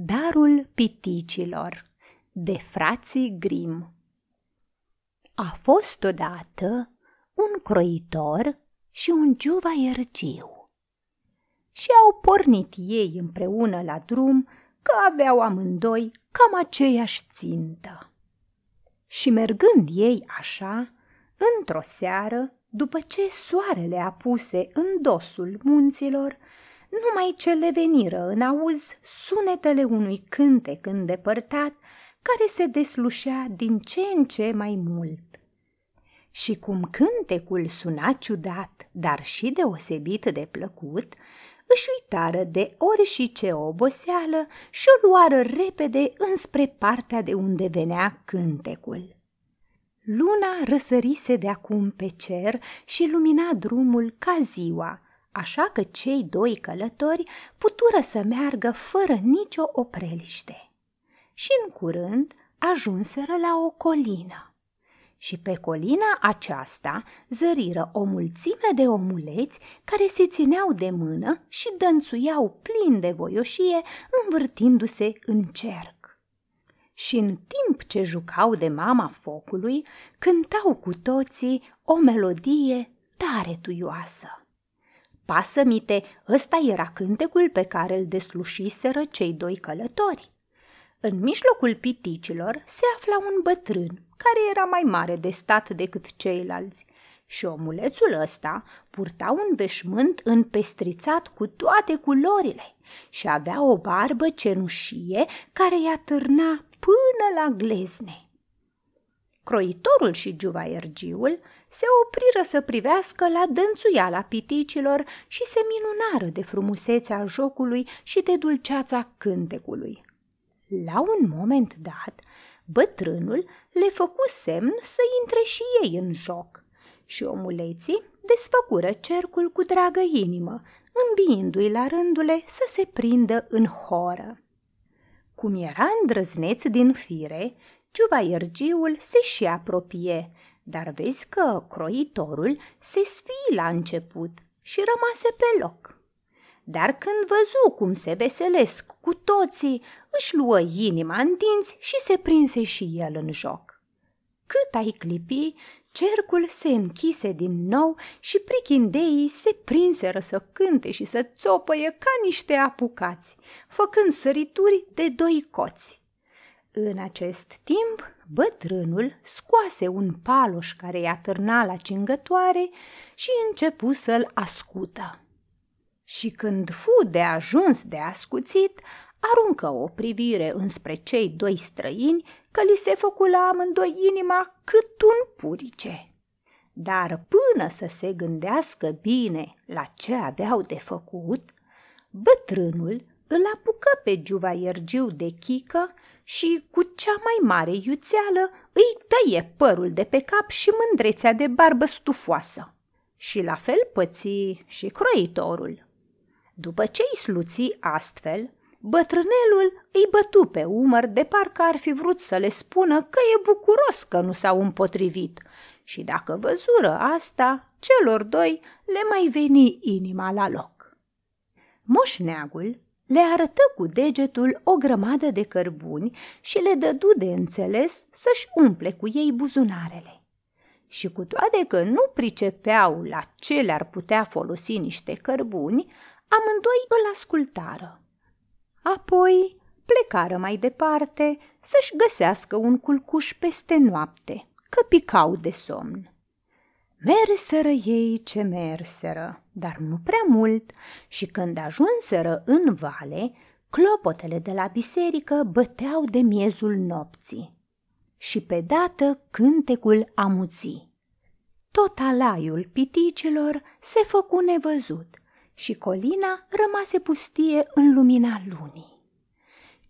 Darul piticilor de frații Grim A fost odată un croitor și un juvaiărgiu și au pornit ei împreună la drum că aveau amândoi cam aceeași țintă. Și mergând ei așa, într-o seară, după ce soarele apuse în dosul munților, numai ce le veniră în auz sunetele unui cântec îndepărtat care se deslușea din ce în ce mai mult. Și cum cântecul suna ciudat, dar și deosebit de plăcut, își uitară de ori și ce oboseală și o luară repede înspre partea de unde venea cântecul. Luna răsărise de acum pe cer și lumina drumul ca ziua, așa că cei doi călători putură să meargă fără nicio opreliște. Și în curând ajunseră la o colină. Și pe colina aceasta zăriră o mulțime de omuleți care se țineau de mână și dănțuiau plin de voioșie, învârtindu-se în cerc. Și în timp ce jucau de mama focului, cântau cu toții o melodie tare tuioasă. Pasămite, ăsta era cântecul pe care îl deslușiseră cei doi călători. În mijlocul piticilor se afla un bătrân, care era mai mare de stat decât ceilalți, și omulețul ăsta purta un veșmânt înpestrițat cu toate culorile și avea o barbă cenușie care i-a târna până la glezne. Croitorul și juvaiergiul se opriră să privească la dănțuiala piticilor și se minunară de frumusețea jocului și de dulceața cântecului. La un moment dat, bătrânul le făcu semn să intre și ei în joc și omuleții desfăcură cercul cu dragă inimă, îmbiindu-i la rândule să se prindă în horă. Cum era îndrăzneț din fire, Ciuvaiergiul se și apropie, dar vezi că croitorul se sfii la început și rămase pe loc. Dar când văzu cum se veselesc cu toții, își luă inima în dinți și se prinse și el în joc. Cât ai clipi, cercul se închise din nou și prichindeii se prinseră să cânte și să țopăie ca niște apucați, făcând sărituri de doi coți. În acest timp, bătrânul scoase un paloș care i-a târna la cingătoare și începu să-l ascută. Și când fu de ajuns de ascuțit, aruncă o privire înspre cei doi străini că li se făcu la amândoi inima cât un purice. Dar până să se gândească bine la ce aveau de făcut, bătrânul îl apucă pe Giuvaiergiu de chică și cu cea mai mare iuțeală îi tăie părul de pe cap și mândrețea de barbă stufoasă. Și la fel păți și croitorul. După ce îi sluți astfel, bătrânelul îi bătu pe umăr de parcă ar fi vrut să le spună că e bucuros că nu s-au împotrivit și dacă văzură asta, celor doi le mai veni inima la loc. Moșneagul le arătă cu degetul o grămadă de cărbuni și le dădu de înțeles să-și umple cu ei buzunarele. Și cu toate că nu pricepeau la ce le-ar putea folosi niște cărbuni, amândoi îl ascultară. Apoi plecară mai departe să-și găsească un culcuș peste noapte, că picau de somn. Merseră ei ce merseră, dar nu prea mult, și când ajunseră în vale, clopotele de la biserică băteau de miezul nopții. Și pe dată cântecul amuții. Tot alaiul piticilor se făcu nevăzut și colina rămase pustie în lumina lunii.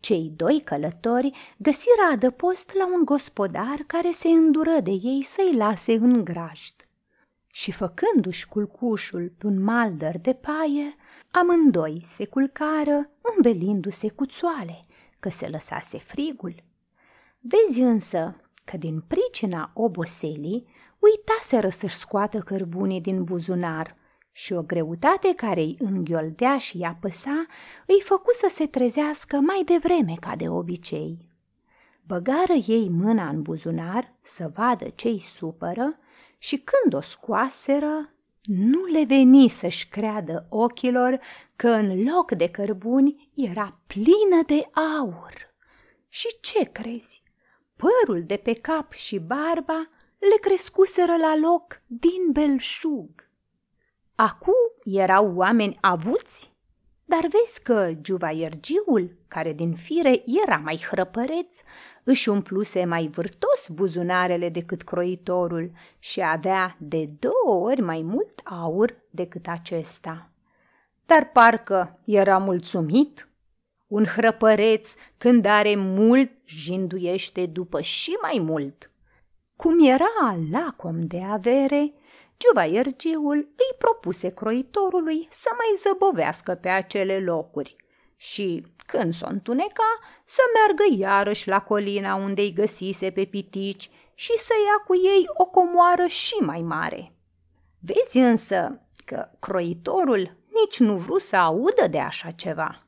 Cei doi călători găsiră adăpost la un gospodar care se îndură de ei să-i lase în grajd și făcându-și culcușul pe un maldăr de paie, amândoi se culcară învelindu-se cu țoale, că se lăsase frigul. Vezi însă că din pricina oboselii uitaseră să-și scoată cărbunii din buzunar și o greutate care îi înghioldea și îi apăsa îi făcu să se trezească mai devreme ca de obicei. Băgară ei mâna în buzunar să vadă ce-i supără și când o scoaseră, nu le veni să-și creadă ochilor că în loc de cărbuni era plină de aur. Și ce crezi? Părul de pe cap și barba le crescuseră la loc din belșug. Acu erau oameni avuți, dar vezi că juvaiergiul, care din fire era mai hrăpăreț, își umpluse mai vârtos buzunarele decât croitorul și avea de două ori mai mult aur decât acesta. Dar parcă era mulțumit. Un hrăpăreț, când are mult, jinduiește după și mai mult. Cum era lacom de avere, Giuvaiergiul îi propuse croitorului să mai zăbovească pe acele locuri și, când s-o întuneca, să meargă iarăși la colina unde îi găsise pe pitici și să ia cu ei o comoară și mai mare. Vezi însă că croitorul nici nu vrut să audă de așa ceva.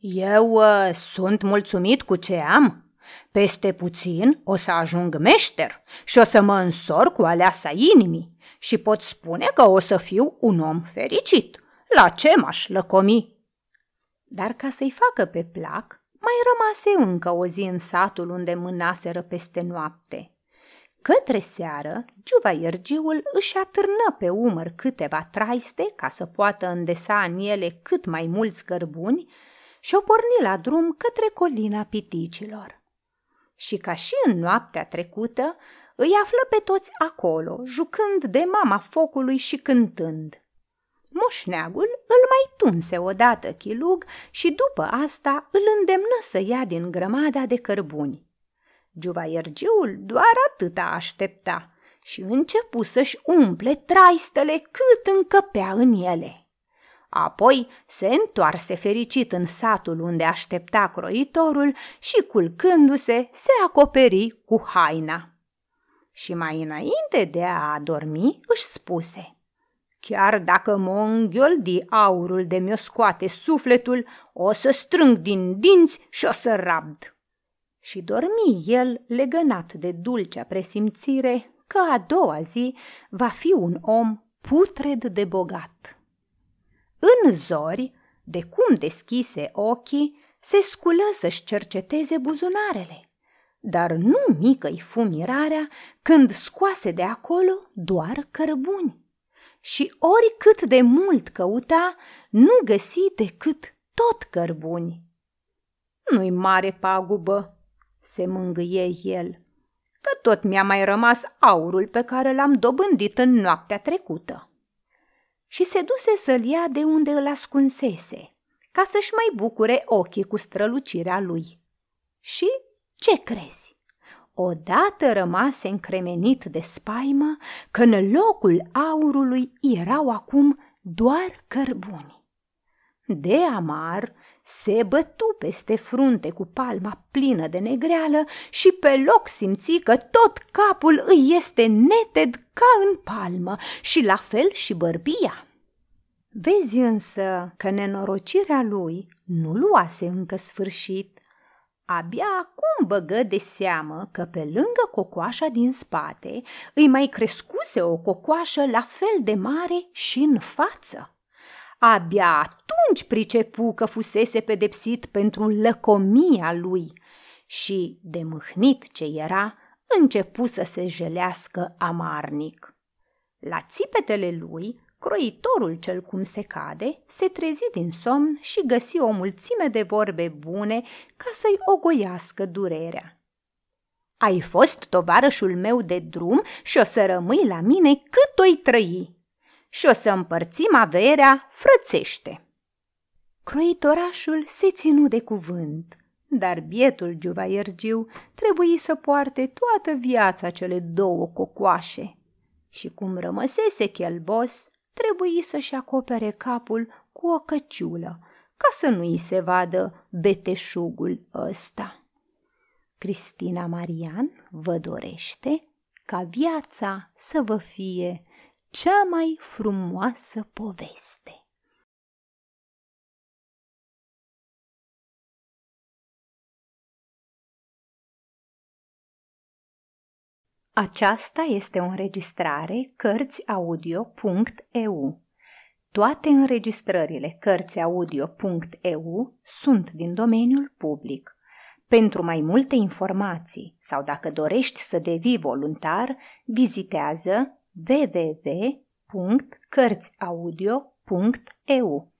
Eu uh, sunt mulțumit cu ce am. Peste puțin o să ajung meșter și o să mă însor cu aleasa inimii și pot spune că o să fiu un om fericit. La ce m-aș lăcomi? Dar ca să-i facă pe plac, mai rămase încă o zi în satul unde mânaseră peste noapte. Către seară, Giuvaiergiul își atârnă pe umăr câteva traiste ca să poată îndesa în ele cât mai mulți cărbuni și o porni la drum către colina piticilor. Și ca și în noaptea trecută, îi află pe toți acolo, jucând de mama focului și cântând. Moșneagul îl mai tunse odată chilug și după asta îl îndemnă să ia din grămada de cărbuni. Giuvaiergiul doar atâta aștepta și începu să-și umple traistele cât încăpea în ele. Apoi se întoarse fericit în satul unde aștepta croitorul și, culcându-se, se acoperi cu haina. Și mai înainte de a adormi, își spuse Chiar dacă mă înghioldi aurul de mi-o scoate sufletul, o să strâng din dinți și o să rabd. Și dormi el legănat de dulcea presimțire că a doua zi va fi un om putred de bogat. În zori, de cum deschise ochii, se sculă să-și cerceteze buzunarele dar nu mică-i fu mirarea când scoase de acolo doar cărbuni. Și oricât de mult căuta, nu găsi decât tot cărbuni. Nu-i mare pagubă, se mângâie el, că tot mi-a mai rămas aurul pe care l-am dobândit în noaptea trecută. Și se duse să-l ia de unde îl ascunsese, ca să-și mai bucure ochii cu strălucirea lui. Și ce crezi? Odată rămase încremenit de spaimă că în locul aurului erau acum doar cărbuni. De amar se bătu peste frunte cu palma plină de negreală și pe loc simți că tot capul îi este neted ca în palmă și la fel și bărbia. Vezi însă că nenorocirea lui nu luase încă sfârșit Abia acum băgă de seamă că pe lângă cocoașa din spate îi mai crescuse o cocoașă la fel de mare și în față. Abia atunci pricepu că fusese pedepsit pentru lăcomia lui și, de mâhnit ce era, începu să se jelească amarnic. La țipetele lui Croitorul cel cum se cade se trezi din somn și găsi o mulțime de vorbe bune ca să-i ogoiască durerea. Ai fost tovarășul meu de drum și o să rămâi la mine cât o-i trăi și o să împărțim averea frățește. Croitorașul se ținu de cuvânt, dar bietul Giuvaiergiu trebuie să poarte toată viața cele două cocoașe. Și cum rămăsese chelbos, trebuie să-și acopere capul cu o căciulă, ca să nu-i se vadă beteșugul ăsta. Cristina Marian vă dorește ca viața să vă fie cea mai frumoasă poveste. Aceasta este o înregistrare Cărțiaudio.eu. Toate înregistrările Cărțiaudio.eu sunt din domeniul public. Pentru mai multe informații sau dacă dorești să devii voluntar, vizitează www.cărțiaudio.eu.